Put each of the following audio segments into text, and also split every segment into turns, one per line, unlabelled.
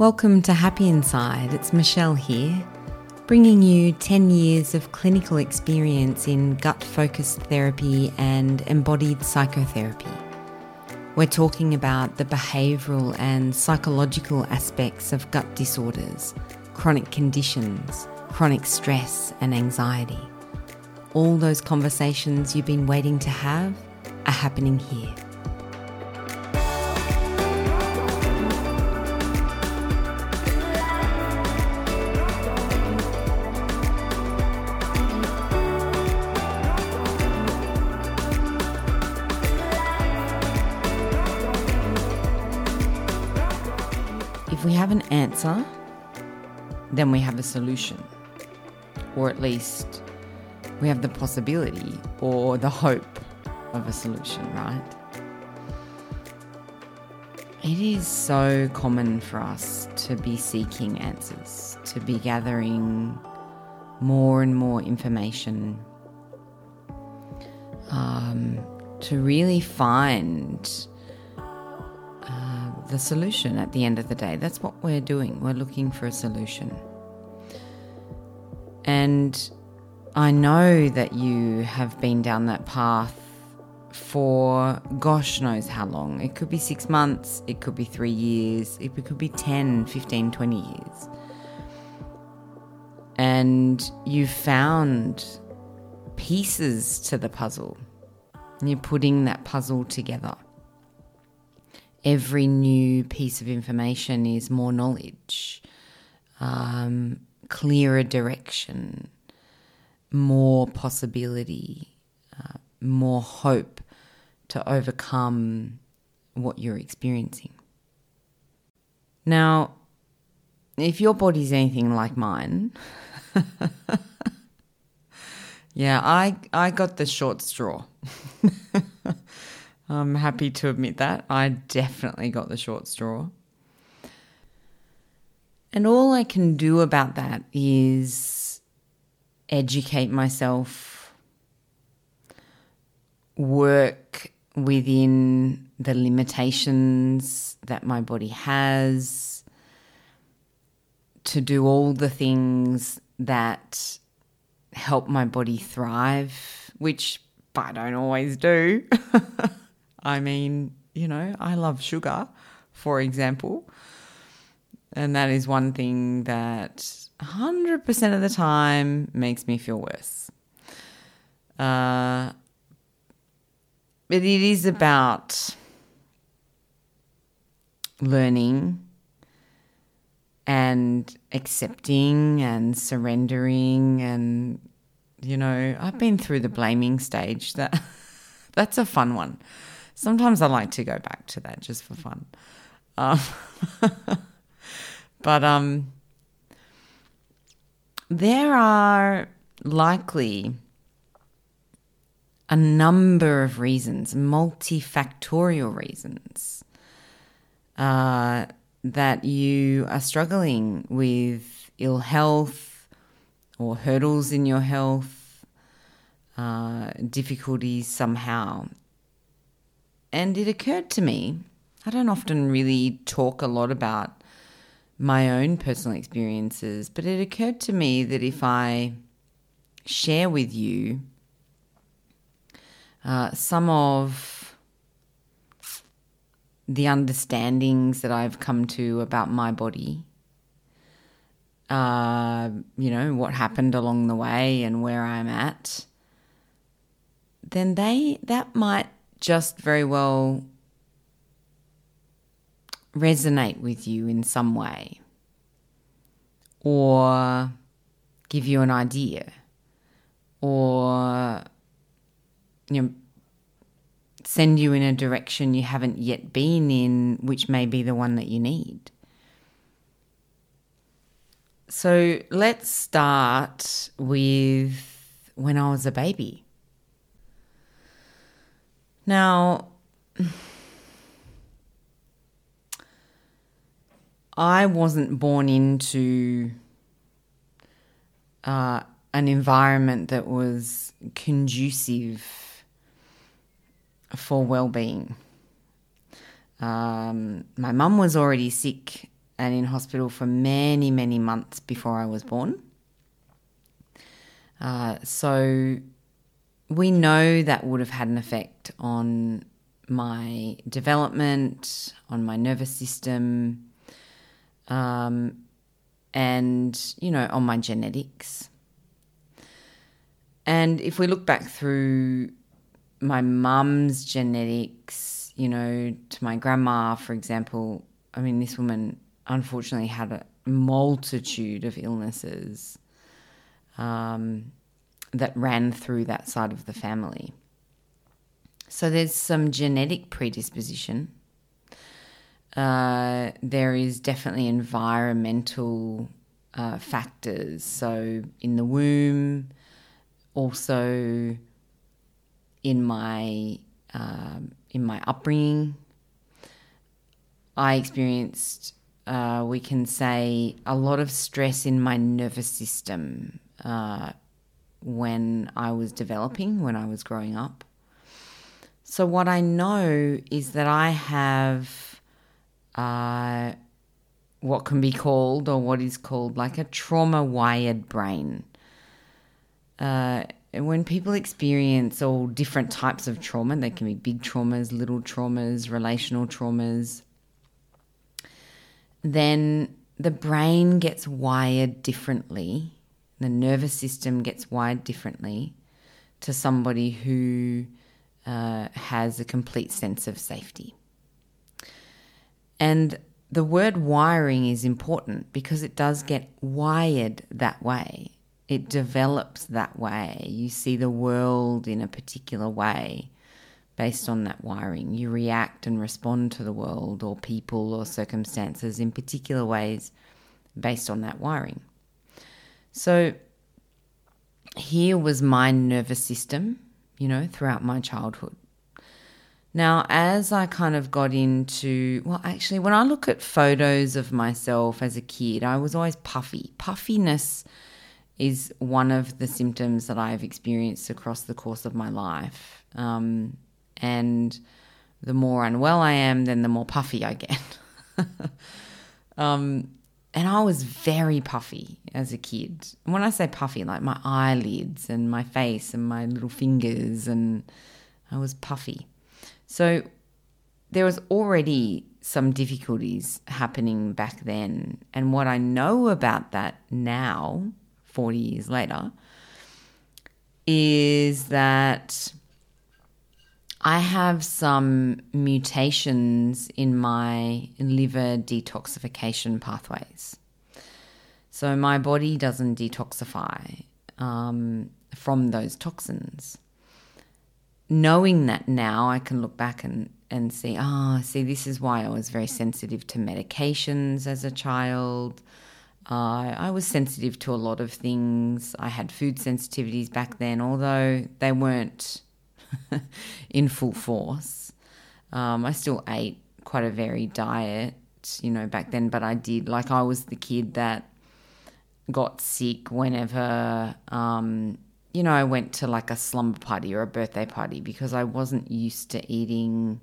Welcome to Happy Inside. It's Michelle here, bringing you 10 years of clinical experience in gut focused therapy and embodied psychotherapy. We're talking about the behavioural and psychological aspects of gut disorders, chronic conditions, chronic stress, and anxiety. All those conversations you've been waiting to have are happening here. Then we have a solution. Or at least we have the possibility or the hope of a solution, right? It is so common for us to be seeking answers, to be gathering more and more information, um, to really find uh, the solution at the end of the day. That's what we're doing. We're looking for a solution. And I know that you have been down that path for gosh knows how long. It could be six months, it could be three years, it could be 10, 15, 20 years. And you've found pieces to the puzzle. You're putting that puzzle together. Every new piece of information is more knowledge, um, clearer direction, more possibility, uh, more hope to overcome what you're experiencing. Now, if your body's anything like mine, yeah, I I got the short straw. I'm happy to admit that. I definitely got the short straw. And all I can do about that is educate myself, work within the limitations that my body has, to do all the things that help my body thrive, which I don't always do. I mean, you know, I love sugar, for example. And that is one thing that 100% of the time makes me feel worse. Uh, but it is about learning and accepting and surrendering and you know i've been through the blaming stage. That that's a fun one. Sometimes i like to go back to that just for fun. Um, but um there are likely a number of reasons, multifactorial reasons, uh, that you are struggling with ill health or hurdles in your health, uh, difficulties somehow. And it occurred to me, I don't often really talk a lot about my own personal experiences, but it occurred to me that if I share with you uh, some of the understandings that I've come to about my body, uh, you know, what happened along the way and where I'm at, then they that might just very well resonate with you in some way or give you an idea or you know send you in a direction you haven't yet been in which may be the one that you need so let's start with when I was a baby. Now, I wasn't born into uh, an environment that was conducive for well being. Um, my mum was already sick and in hospital for many, many months before I was born. Uh, so we know that would have had an effect on my development, on my nervous system, um, and, you know, on my genetics. And if we look back through my mum's genetics, you know, to my grandma, for example, I mean, this woman unfortunately had a multitude of illnesses um, that ran through that side of the family. So there's some genetic predisposition. Uh, there is definitely environmental uh, factors. So in the womb, also in my um, in my upbringing, I experienced, uh, we can say, a lot of stress in my nervous system uh, when I was developing, when I was growing up. So, what I know is that I have uh, what can be called, or what is called, like a trauma wired brain. Uh, when people experience all different types of trauma, they can be big traumas, little traumas, relational traumas, then the brain gets wired differently, the nervous system gets wired differently to somebody who uh, has a complete sense of safety. And the word wiring is important because it does get wired that way. It develops that way. You see the world in a particular way based on that wiring. You react and respond to the world or people or circumstances in particular ways based on that wiring. So here was my nervous system, you know, throughout my childhood. Now, as I kind of got into, well, actually, when I look at photos of myself as a kid, I was always puffy. Puffiness is one of the symptoms that I've experienced across the course of my life. Um, and the more unwell I am, then the more puffy I get. um, and I was very puffy as a kid. When I say puffy, like my eyelids and my face and my little fingers, and I was puffy. So there was already some difficulties happening back then. And what I know about that now, 40 years later, is that I have some mutations in my liver detoxification pathways. So my body doesn't detoxify um, from those toxins. Knowing that now, I can look back and, and see, ah, oh, see, this is why I was very sensitive to medications as a child. Uh, I was sensitive to a lot of things. I had food sensitivities back then, although they weren't in full force. Um, I still ate quite a varied diet, you know, back then, but I did, like, I was the kid that got sick whenever, um, you know, I went to like a slumber party or a birthday party because I wasn't used to eating.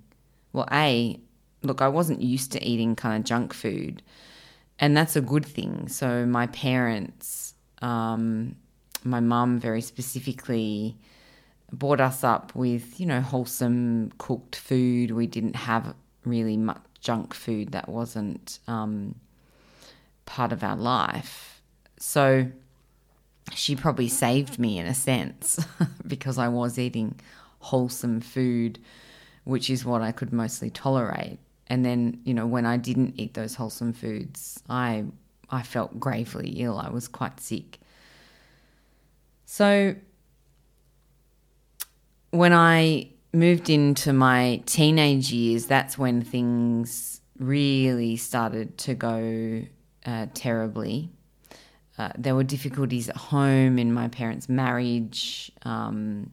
Well, A, look, I wasn't used to eating kind of junk food, and that's a good thing. So, my parents, um, my mum very specifically, brought us up with, you know, wholesome cooked food. We didn't have really much junk food that wasn't um, part of our life. So she probably saved me in a sense because I was eating wholesome food, which is what I could mostly tolerate. And then, you know, when I didn't eat those wholesome foods, I I felt gravely ill. I was quite sick. So when I moved into my teenage years, that's when things really started to go uh, terribly. Uh, there were difficulties at home in my parents' marriage. Um,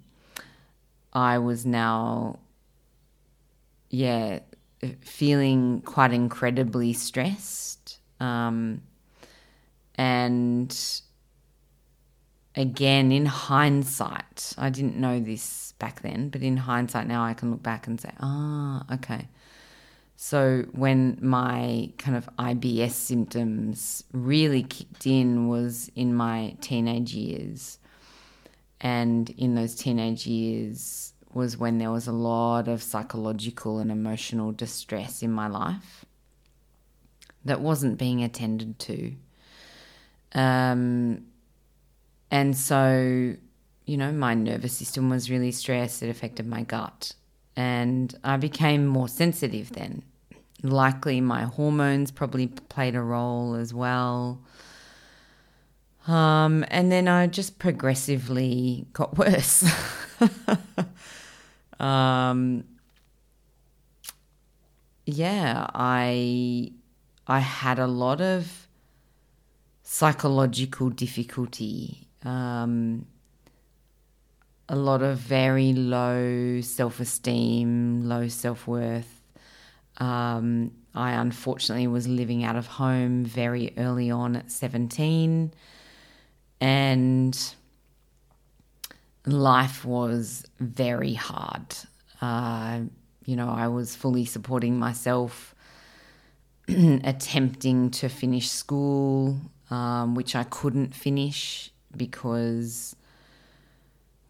I was now, yeah, feeling quite incredibly stressed. Um, and again, in hindsight, I didn't know this back then, but in hindsight now I can look back and say, ah, okay. So when my kind of IBS symptoms really kicked in was in my teenage years. And in those teenage years was when there was a lot of psychological and emotional distress in my life that wasn't being attended to. Um, and so, you know, my nervous system was really stressed. It affected my gut. And I became more sensitive then. Likely my hormones probably played a role as well. Um, and then I just progressively got worse. um, yeah, I I had a lot of psychological difficulty, um, a lot of very low self esteem, low self worth. Um, I unfortunately was living out of home very early on at 17, and life was very hard. Uh, you know, I was fully supporting myself attempting to finish school, um, which I couldn't finish because,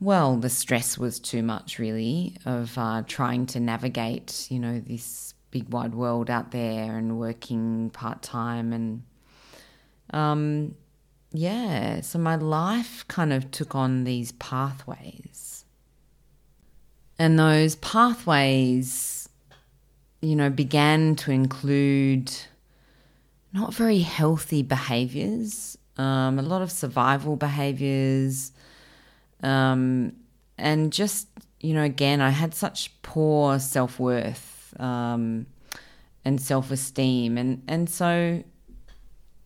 well, the stress was too much, really, of uh, trying to navigate, you know, this big wide world out there and working part time. And um, yeah, so my life kind of took on these pathways. And those pathways you know, began to include not very healthy behaviors, um, a lot of survival behaviors, um, and just, you know, again, I had such poor self worth um, and self esteem. And, and so,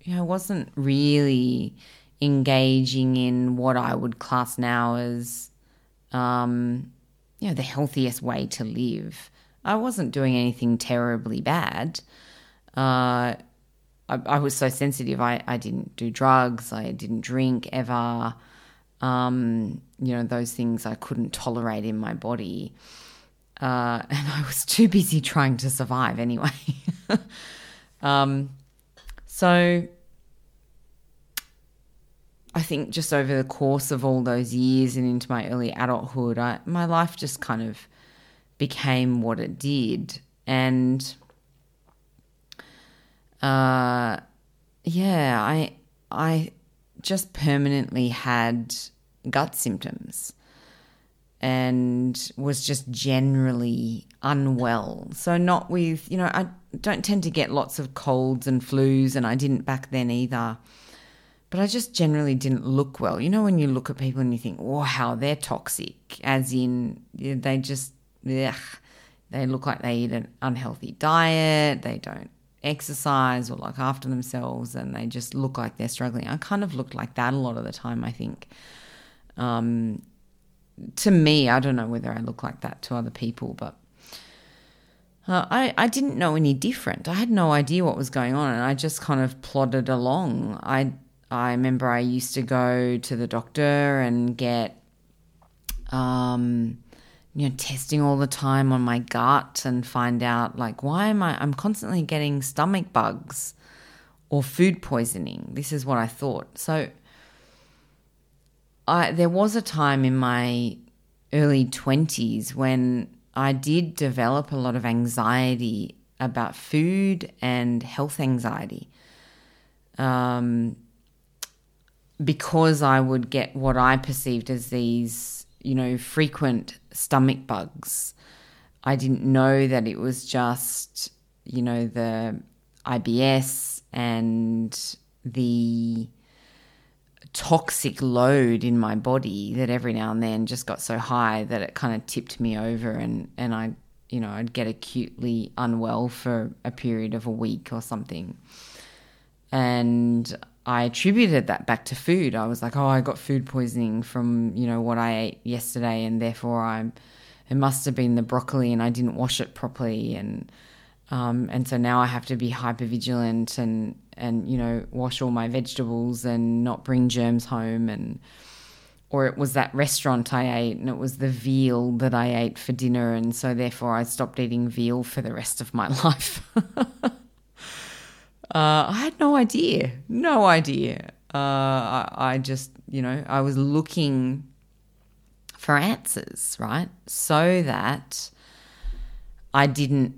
you know, I wasn't really engaging in what I would class now as, um, you know, the healthiest way to live. I wasn't doing anything terribly bad. Uh, I, I, was so sensitive. I, I didn't do drugs. I didn't drink ever. Um, you know, those things I couldn't tolerate in my body. Uh, and I was too busy trying to survive anyway. um, so I think just over the course of all those years and into my early adulthood, I, my life just kind of became what it did. And uh, yeah, I I just permanently had gut symptoms and was just generally unwell. So not with, you know, I don't tend to get lots of colds and flus and I didn't back then either. But I just generally didn't look well. You know when you look at people and you think, "Wow, they're toxic." As in they just ugh, they look like they eat an unhealthy diet, they don't exercise or look after themselves, and they just look like they're struggling. I kind of looked like that a lot of the time, I think. Um, to me, I don't know whether I look like that to other people, but uh, I, I didn't know any different. I had no idea what was going on, and I just kind of plodded along. I I remember I used to go to the doctor and get um, you know, testing all the time on my gut and find out like why am I I'm constantly getting stomach bugs or food poisoning. This is what I thought. So I there was a time in my early 20s when I did develop a lot of anxiety about food and health anxiety. Um, because I would get what I perceived as these, you know, frequent stomach bugs. I didn't know that it was just, you know, the IBS and the toxic load in my body that every now and then just got so high that it kind of tipped me over and, and I, you know, I'd get acutely unwell for a period of a week or something. And I attributed that back to food. I was like, oh, I got food poisoning from, you know, what I ate yesterday and therefore I'm it must have been the broccoli and I didn't wash it properly and um, and so now I have to be hyper vigilant and and you know wash all my vegetables and not bring germs home and or it was that restaurant I ate and it was the veal that I ate for dinner. And so therefore I stopped eating veal for the rest of my life. uh, I had no idea, no idea. Uh, I, I just, you know, I was looking for answers, right? So that I didn't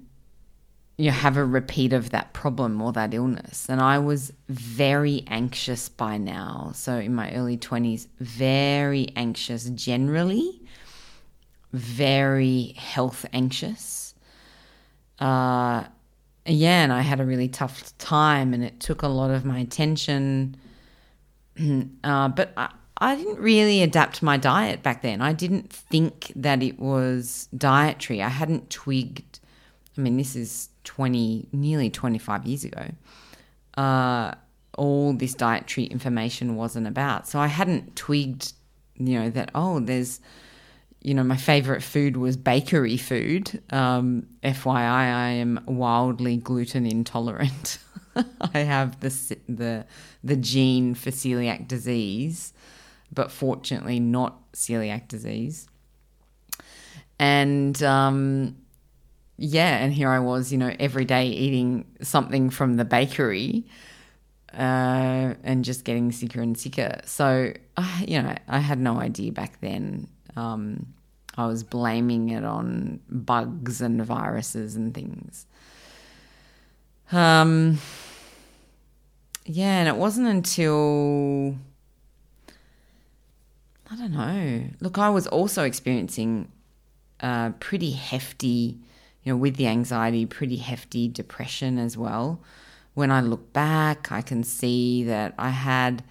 you have a repeat of that problem or that illness. And I was very anxious by now. So in my early 20s, very anxious generally, very health anxious. Uh, yeah, and I had a really tough time and it took a lot of my attention. uh, but I, I didn't really adapt my diet back then. I didn't think that it was dietary. I hadn't twigged. I mean, this is 20, nearly 25 years ago. Uh, all this dietary information wasn't about. So I hadn't twigged, you know, that, oh, there's, you know, my favorite food was bakery food. Um, FYI, I am wildly gluten intolerant. I have the, the, the gene for celiac disease but fortunately not celiac disease. And um, yeah, and here I was, you know, every day eating something from the bakery uh, and just getting sicker and sicker. So, uh, you know, I had no idea back then. Um, I was blaming it on bugs and viruses and things. Um, yeah, and it wasn't until I don't know. Look, I was also experiencing uh, pretty hefty, you know, with the anxiety, pretty hefty depression as well. When I look back, I can see that I had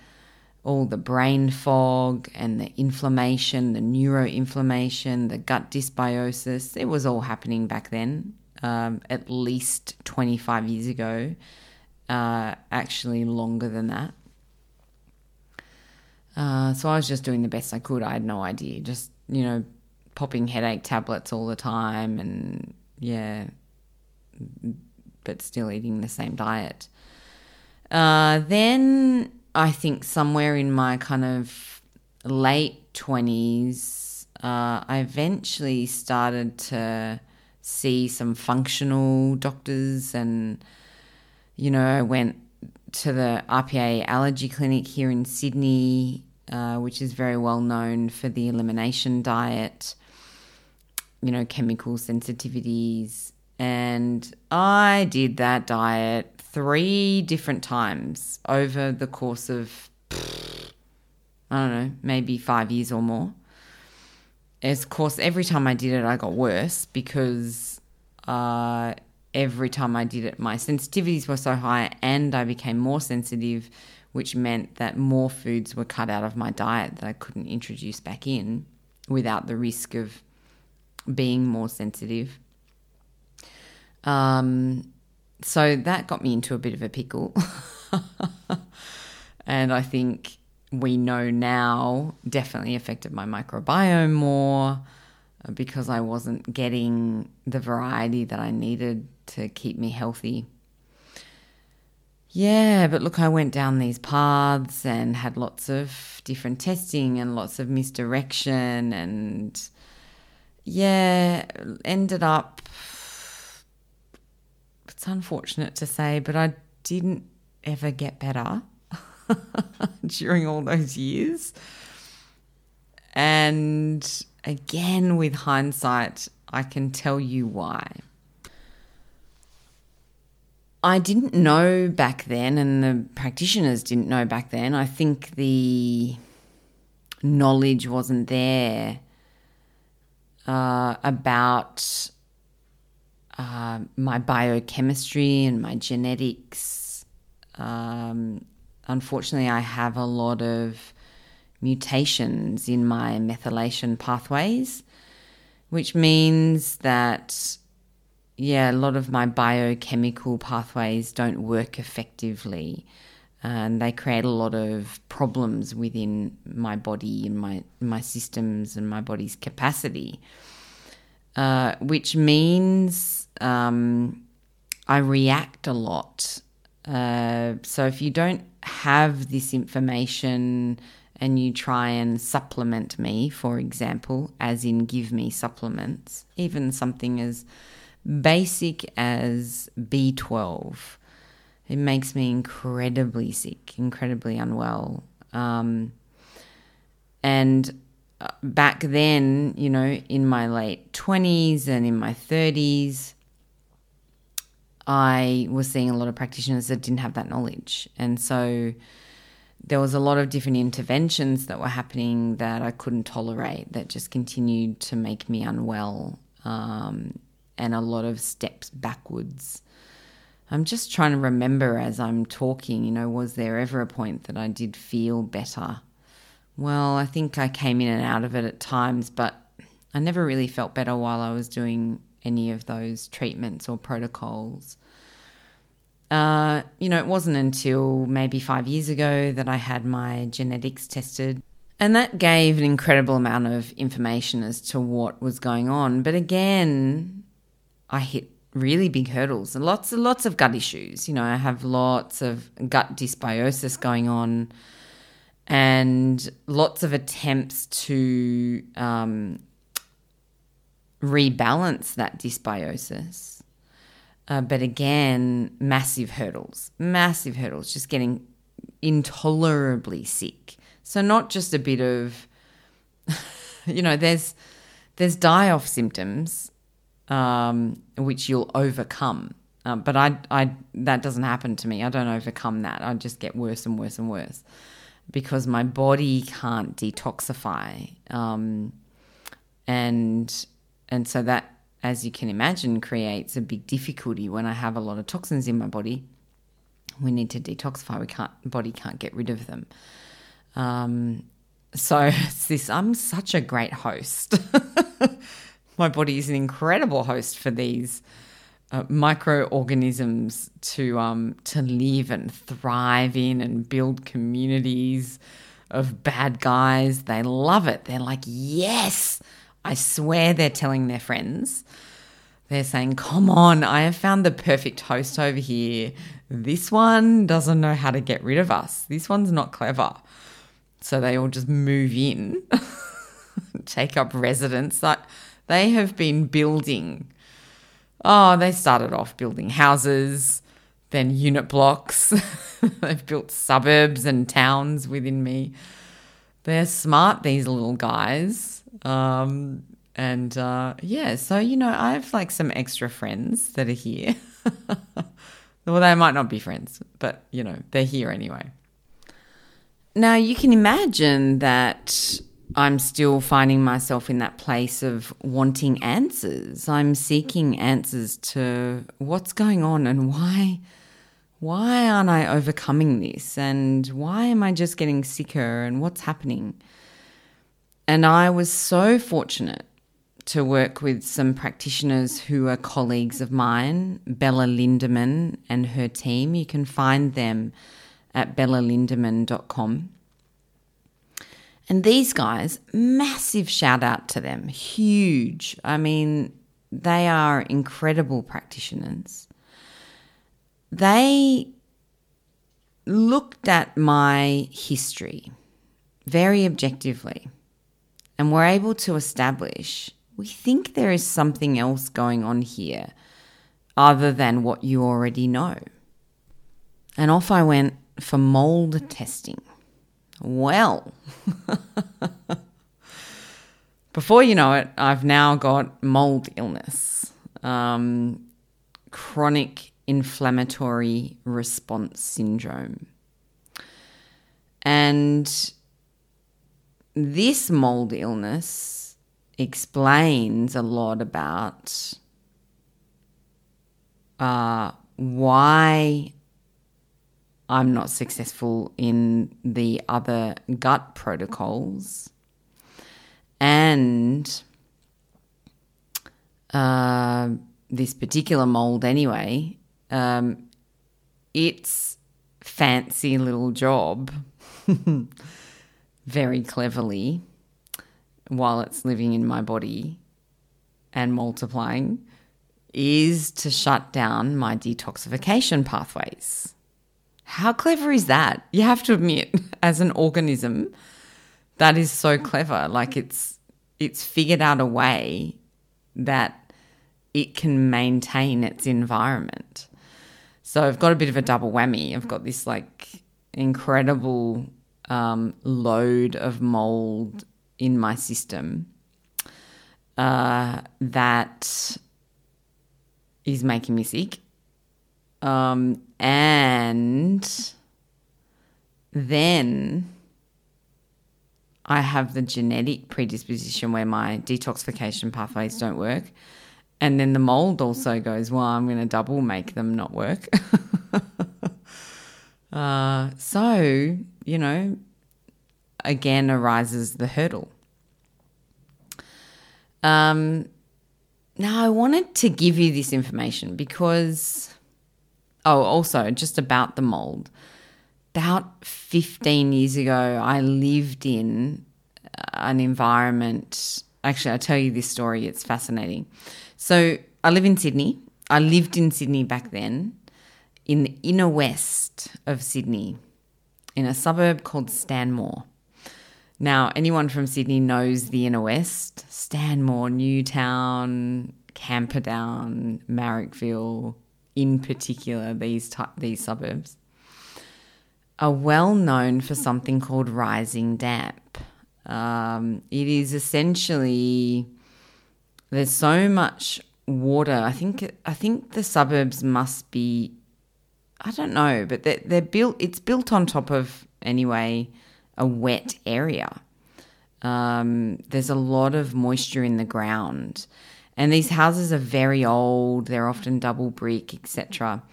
all the brain fog and the inflammation, the neuroinflammation, the gut dysbiosis. It was all happening back then, um, at least 25 years ago, uh, actually longer than that. Uh, so I was just doing the best I could. I had no idea. Just, you know, popping headache tablets all the time and, yeah, but still eating the same diet. Uh, then I think somewhere in my kind of late 20s, uh, I eventually started to see some functional doctors and, you know, I went to the RPA allergy clinic here in Sydney uh, which is very well known for the elimination diet, you know, chemical sensitivities. And I did that diet three different times over the course of, I don't know, maybe five years or more. Of course, every time I did it, I got worse because uh, every time I did it, my sensitivities were so high and I became more sensitive which meant that more foods were cut out of my diet that I couldn't introduce back in without the risk of being more sensitive. Um, so that got me into a bit of a pickle. and I think we know now definitely affected my microbiome more uh, because I wasn't getting the variety that I needed to keep me healthy. Yeah, but look, I went down these paths and had lots of different testing and lots of misdirection, and yeah, ended up. It's unfortunate to say, but I didn't ever get better during all those years. And again, with hindsight, I can tell you why. I didn't know back then, and the practitioners didn't know back then. I think the knowledge wasn't there uh, about uh, my biochemistry and my genetics. Um, unfortunately, I have a lot of mutations in my methylation pathways, which means that yeah, a lot of my biochemical pathways don't work effectively. And they create a lot of problems within my body and my, my systems and my body's capacity, uh, which means um, I react a lot. Uh, so if you don't have this information and you try and supplement me, for example, as in give me supplements, even something as basic as B12, it makes me incredibly sick, incredibly unwell. Um, and uh, back then, you know, in my late 20s and in my 30s, I was seeing a lot of practitioners that didn't have that knowledge. And so there was a lot of different interventions that were happening that I couldn't tolerate that just continued to make me unwell um, and a lot of steps backwards. I'm just trying to remember as I'm talking, you know, was there ever a point that I did feel better? Well, I think I came in and out of it at times, but I never really felt better while I was doing any of those treatments or protocols. Uh, you know, it wasn't until maybe five years ago that I had my genetics tested. And that gave an incredible amount of information as to what was going on. But again, I hit really big hurdles and lots and lots of gut issues. You know, I have lots of gut dysbiosis going on and lots of attempts to um, rebalance that dysbiosis. Uh, but again, massive hurdles, massive hurdles, just getting intolerably sick. So not just a bit of, you know, there's there's die off symptoms, um, which you'll overcome. Um, but I, I, that doesn't happen to me. I don't overcome that. I just get worse and worse and worse because my body can't detoxify, um, and and so that, as you can imagine, creates a big difficulty when I have a lot of toxins in my body. We need to detoxify. We can't, body can't get rid of them. Um, so it's this. I'm such a great host. my body is an incredible host for these uh, microorganisms to um, to live and thrive in and build communities of bad guys. They love it. They're like, yes, I swear they're telling their friends. They're saying, Come on, I have found the perfect host over here. This one doesn't know how to get rid of us. This one's not clever. So they all just move in, take up residence. Like they have been building. Oh, they started off building houses, then unit blocks. They've built suburbs and towns within me. They're smart, these little guys. Um, and uh, yeah, so, you know, I have like some extra friends that are here. well, they might not be friends, but, you know, they're here anyway. Now, you can imagine that I'm still finding myself in that place of wanting answers. I'm seeking answers to what's going on and why why aren't I overcoming this and why am I just getting sicker and what's happening? And I was so fortunate to work with some practitioners who are colleagues of mine, Bella Lindemann and her team. You can find them at bellalindemann.com. And these guys, massive shout out to them, huge. I mean, they are incredible practitioners. They looked at my history very objectively and we're able to establish we think there is something else going on here other than what you already know. And off I went for mold testing. Well, before you know it, I've now got mold illness, um, chronic inflammatory response syndrome. And this mold illness explains a lot about uh, why I'm not successful in the other gut protocols. And uh, this particular mold, anyway, um, its fancy little job very cleverly while it's living in my body and multiplying is to shut down my detoxification pathways. How clever is that? You have to admit, as an organism, that is so clever. Like it's it's figured out a way that it can maintain its environment. So I've got a bit of a double whammy. I've got this like incredible um, load of mold in my system uh, that is making me sick. Um, and then I have the genetic predisposition where my detoxification pathways don't work. And then the mold also goes, well, I'm going to double make them not work. uh, so, you know, again arises the hurdle. Um, now, I wanted to give you this information because, oh, also just about the mold. About 15 years ago, I lived in uh, an environment. Actually, I'll tell you this story, it's fascinating. So, I live in Sydney. I lived in Sydney back then, in the inner west of Sydney, in a suburb called Stanmore. Now, anyone from Sydney knows the inner west Stanmore, Newtown, Camperdown, Marrickville, in particular, these, ty- these suburbs, are well known for something called rising damp. Um, it is essentially there's so much water. I think I think the suburbs must be I don't know, but they're, they're built. It's built on top of anyway a wet area. Um, there's a lot of moisture in the ground, and these houses are very old. They're often double brick, etc.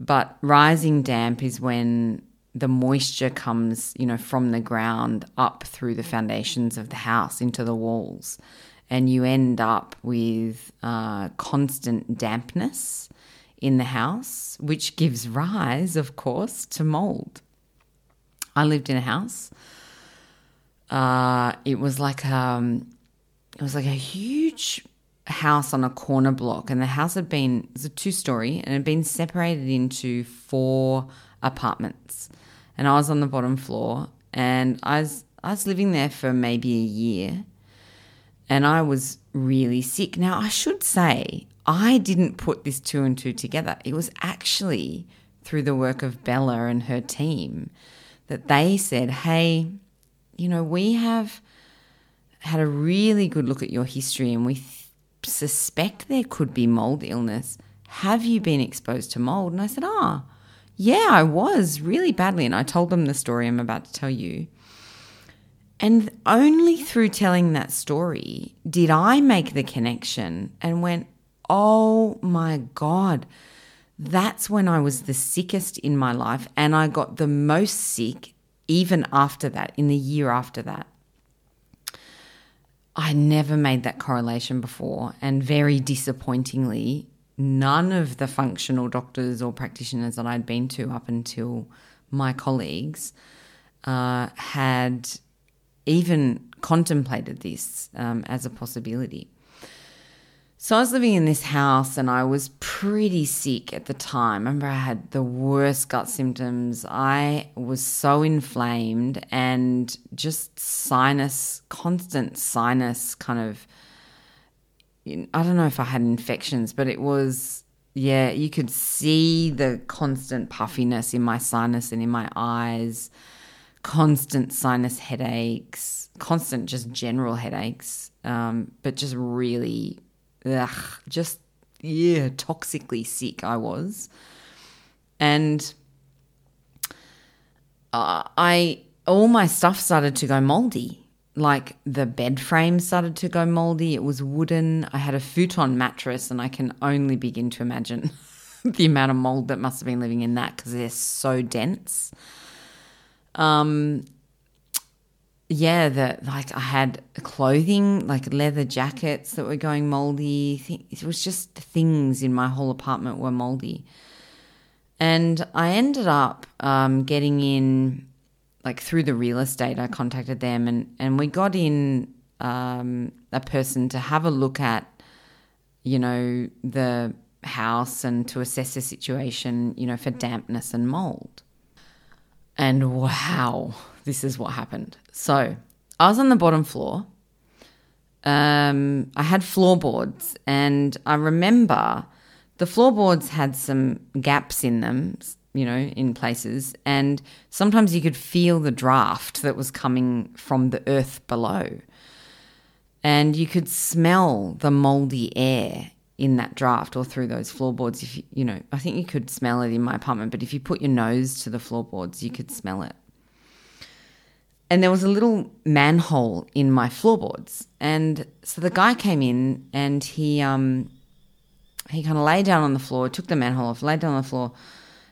But rising damp is when the moisture comes, you know, from the ground up through the foundations of the house into the walls, and you end up with uh, constant dampness in the house, which gives rise, of course, to mold. I lived in a house. Uh, it was like um, it was like a huge house on a corner block, and the house had been it was a two story and had been separated into four apartments. And I was on the bottom floor, and I was I was living there for maybe a year, and I was really sick. Now I should say I didn't put this two and two together. It was actually through the work of Bella and her team that they said, hey, you know, we have had a really good look at your history and we suspect there could be mold illness. Have you been exposed to mold? And I said, ah, oh, yeah, I was really badly. And I told them the story I'm about to tell you. And only through telling that story did I make the connection and went, oh my God, that's when I was the sickest in my life. And I got the most sick even after that, in the year after that. I never made that correlation before. And very disappointingly, none of the functional doctors or practitioners that I'd been to up until my colleagues uh, had even contemplated this um, as a possibility. So I was living in this house and I was pretty sick at the time. I remember I had the worst gut symptoms. I was so inflamed and just sinus, constant sinus kind of. I don't know if I had infections, but it was, yeah, you could see the constant puffiness in my sinus and in my eyes, constant sinus headaches, constant just general headaches, um, but just really ugh, just yeah, toxically sick I was, and uh, I all my stuff started to go moldy. Like the bed frame started to go moldy. It was wooden. I had a futon mattress, and I can only begin to imagine the amount of mold that must have been living in that because they're so dense. Um, yeah, that like I had clothing, like leather jackets that were going moldy. It was just things in my whole apartment were moldy. And I ended up um, getting in, like through the real estate, I contacted them and, and we got in um, a person to have a look at, you know, the house and to assess the situation, you know, for dampness and mold. And wow, this is what happened. So I was on the bottom floor. Um, I had floorboards, and I remember the floorboards had some gaps in them, you know, in places, and sometimes you could feel the draft that was coming from the earth below. And you could smell the moldy air in that draft or through those floorboards. If you, you know, I think you could smell it in my apartment, but if you put your nose to the floorboards, you could smell it. And there was a little manhole in my floorboards. And so the guy came in and he, um, he kind of lay down on the floor, took the manhole off, laid down on the floor,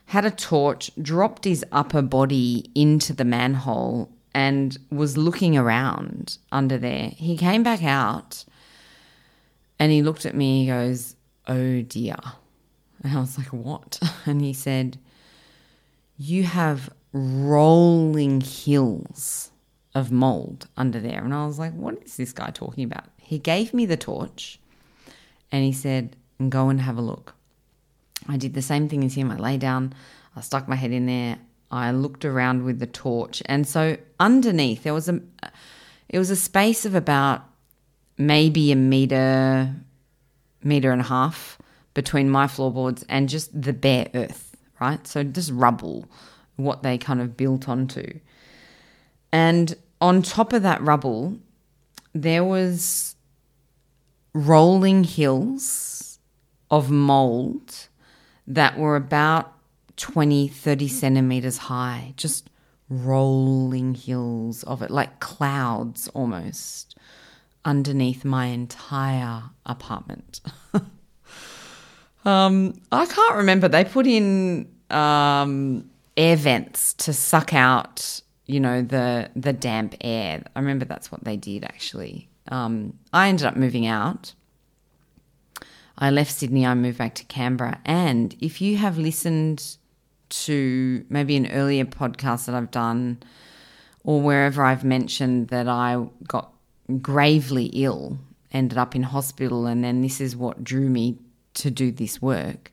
had a torch, dropped his upper body into the manhole, and was looking around under there. He came back out and he looked at me. He goes, Oh dear. And I was like, What? And he said, You have rolling hills of mold under there. And I was like, What is this guy talking about? He gave me the torch and he said, go and have a look. I did the same thing as him. I lay down, I stuck my head in there, I looked around with the torch, and so underneath there was a it was a space of about maybe a meter, meter and a half between my floorboards and just the bare earth, right? So just rubble, what they kind of built onto. And on top of that rubble, there was rolling hills of mold that were about 20, 30 centimeters high, just rolling hills of it, like clouds almost, underneath my entire apartment. um, I can't remember. They put in um, air vents to suck out, you know, the the damp air. I remember that's what they did actually. Um, I ended up moving out I left Sydney, I moved back to Canberra. And if you have listened to maybe an earlier podcast that I've done or wherever I've mentioned that I got gravely ill, ended up in hospital, and then this is what drew me to do this work.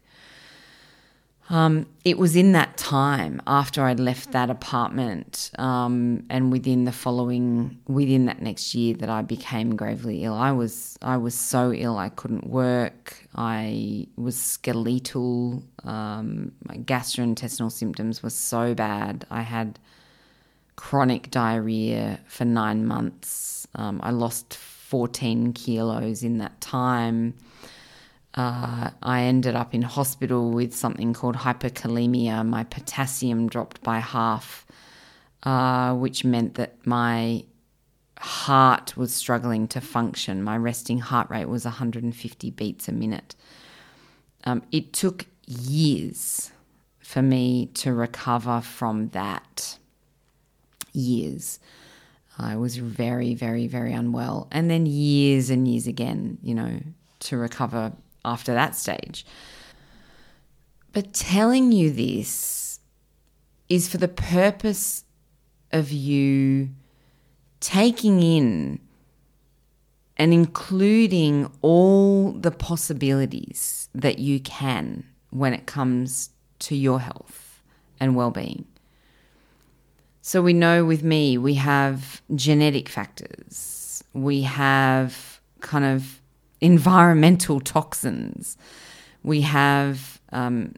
Um, it was in that time after I'd left that apartment, um, and within the following, within that next year, that I became gravely ill. I was, I was so ill I couldn't work. I was skeletal. Um, my gastrointestinal symptoms were so bad. I had chronic diarrhea for nine months. Um, I lost fourteen kilos in that time. Uh, I ended up in hospital with something called hyperkalemia. My potassium dropped by half, uh, which meant that my heart was struggling to function. My resting heart rate was 150 beats a minute. Um, it took years for me to recover from that. Years. I was very, very, very unwell. And then years and years again, you know, to recover after that stage. But telling you this is for the purpose of you taking in and including all the possibilities that you can when it comes to your health and well being. So, we know with me, we have genetic factors, we have kind of environmental toxins. We have um,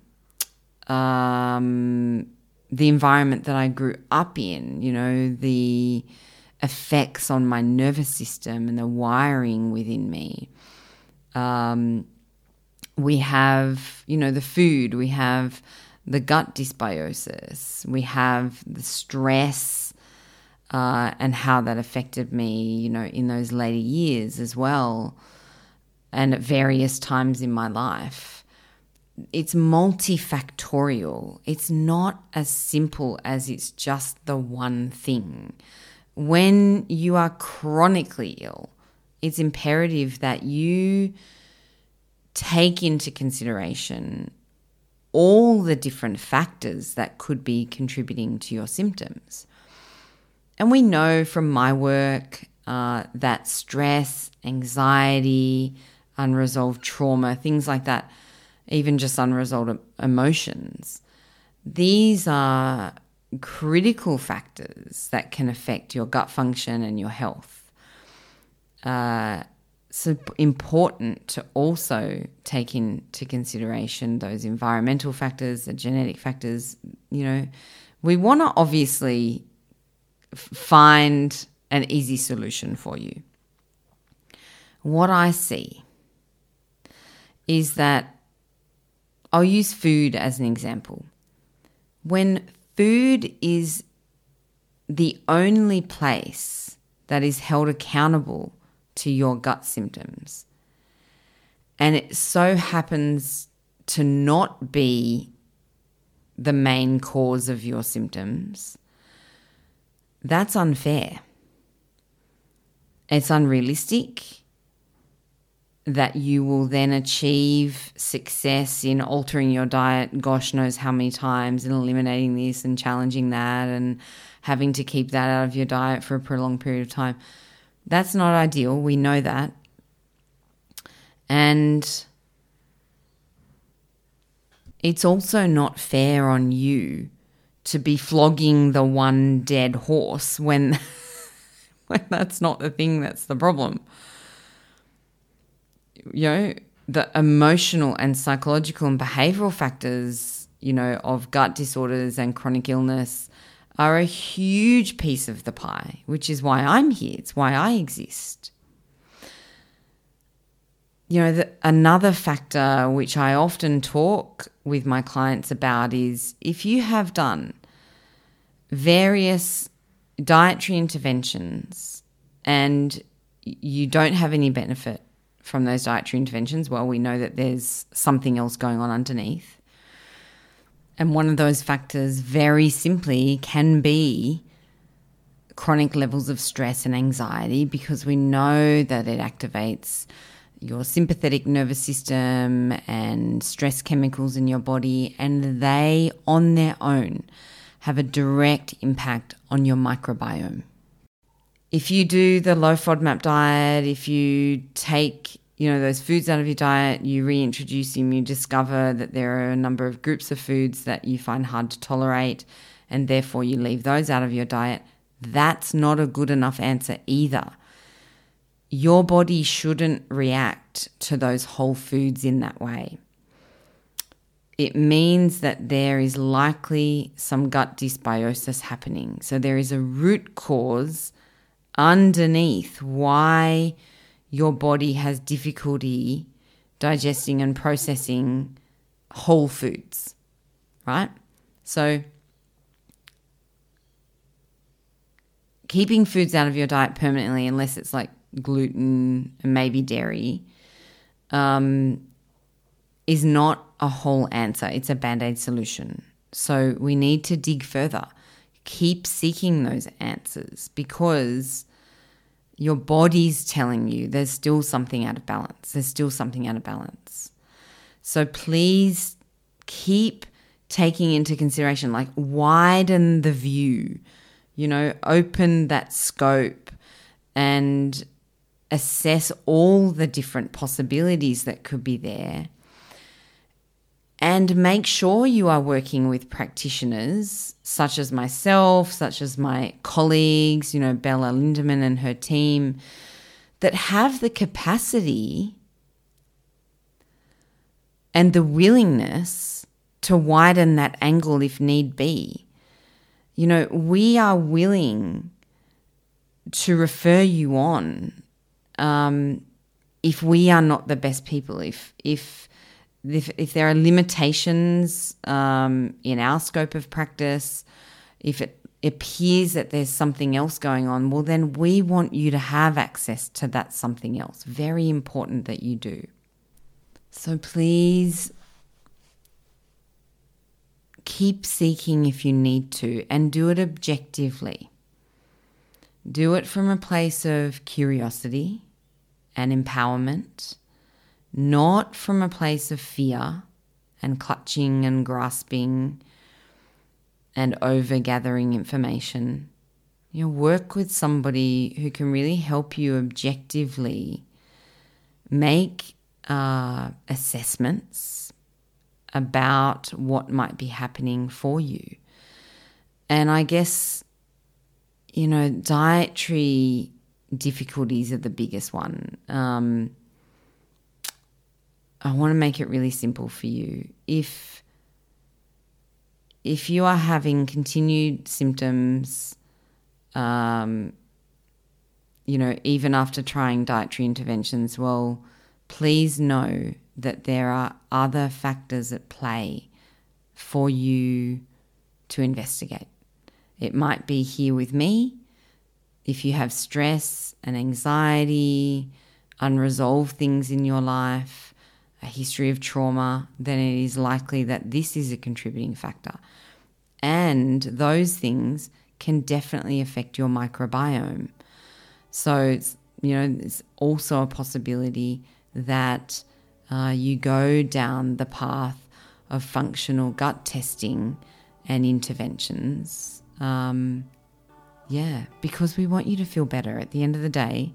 um, the environment that I grew up in, you know, the effects on my nervous system and the wiring within me. Um, we have, you know, the food, we have the gut dysbiosis, we have the stress uh, and how that affected me, you know, in those later years as well and at various times in my life. It's multifactorial. It's not as simple as it's just the one thing. When you are chronically ill, it's imperative that you take into consideration all the different factors that could be contributing to your symptoms. And we know from my work uh, that stress, anxiety, unresolved trauma, things like that, even just unresolved emotions. These are critical factors that can affect your gut function and your health. Uh, so important to also take into consideration those environmental factors, the genetic factors. You know, we want to obviously find an easy solution for you. What I see is that I'll use food as an example. When food is the only place that is held accountable to your gut symptoms, and it so happens to not be the main cause of your symptoms, that's unfair. It's unrealistic that you will then achieve success in altering your diet, gosh knows how many times, and eliminating this and challenging that and having to keep that out of your diet for a prolonged period of time. That's not ideal. We know that. And it's also not fair on you to be flogging the one dead horse when, when that's not the thing that's the problem you know, the emotional and psychological and behavioral factors, you know, of gut disorders and chronic illness are a huge piece of the pie, which is why I'm here. It's why I exist. You know, the, another factor which I often talk with my clients about is if you have done various dietary interventions and you don't have any benefit from those dietary interventions, well, we know that there's something else going on underneath. And one of those factors, very simply, can be chronic levels of stress and anxiety because we know that it activates your sympathetic nervous system and stress chemicals in your body, and they on their own have a direct impact on your microbiome if you do the low FODMAP diet, if you take you know those foods out of your diet, you reintroduce them, you discover that there are a number of groups of foods that you find hard to tolerate, and therefore you leave those out of your diet. That's not a good enough answer either. Your body shouldn't react to those whole foods in that way. It means that there is likely some gut dysbiosis happening. So there is a root cause underneath why your body has difficulty digesting and processing whole foods, right? So, keeping foods out of your diet permanently, unless it's like gluten and maybe dairy, um, is not a whole answer. It's a band aid solution. So, we need to dig further. Keep seeking those answers because your body's telling you there's still something out of balance. There's still something out of balance. So please keep taking into consideration, like widen the view, you know, open that scope and assess all the different possibilities that could be there and make sure you are working with practitioners such as myself, such as my colleagues, you know, Bella Lindemann and her team, that have the capacity and the willingness to widen that angle if need be. You know, we are willing to refer you on um, if we are not the best people, if, if, if, if there are limitations um, in our scope of practice, if it appears that there's something else going on, well, then we want you to have access to that something else. Very important that you do. So please keep seeking if you need to and do it objectively. Do it from a place of curiosity and empowerment not from a place of fear and clutching and grasping and over gathering information. You know, work with somebody who can really help you objectively make uh, assessments about what might be happening for you and I guess, you know, dietary difficulties are the biggest one. Um, I want to make it really simple for you. If if you are having continued symptoms, um, you know, even after trying dietary interventions, well, please know that there are other factors at play for you to investigate. It might be here with me. If you have stress and anxiety, unresolved things in your life, a history of trauma, then it is likely that this is a contributing factor. And those things can definitely affect your microbiome. So, it's, you know, it's also a possibility that uh, you go down the path of functional gut testing and interventions. Um, yeah, because we want you to feel better. At the end of the day,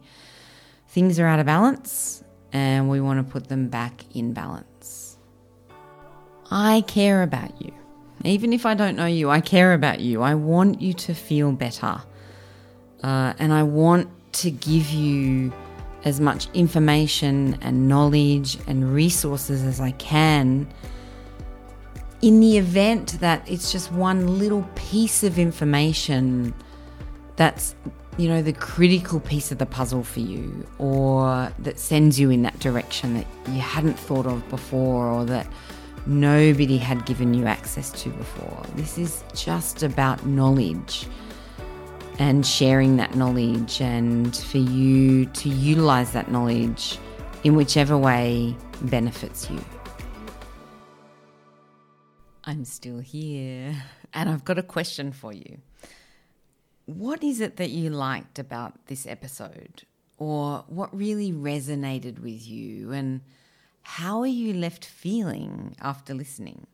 things are out of balance and we want to put them back in balance. I care about you. Even if I don't know you, I care about you. I want you to feel better. Uh, and I want to give you as much information and knowledge and resources as I can in the event that it's just one little piece of information that's you know the critical piece of the puzzle for you or that sends you in that direction that you hadn't thought of before or that nobody had given you access to before this is just about knowledge and sharing that knowledge and for you to utilize that knowledge in whichever way benefits you I'm still here. And I've got a question for you. What is it that you liked about this episode? Or what really resonated with you? And how are you left feeling after listening?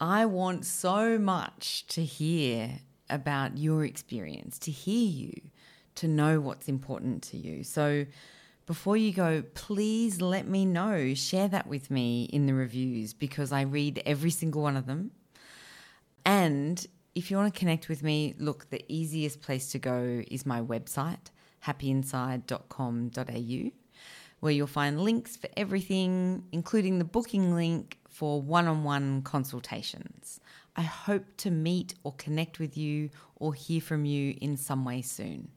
I want so much to hear about your experience, to hear you, to know what's important to you. So, before you go, please let me know. Share that with me in the reviews because I read every single one of them. And if you want to connect with me, look, the easiest place to go is my website, happyinside.com.au, where you'll find links for everything, including the booking link for one on one consultations. I hope to meet or connect with you or hear from you in some way soon.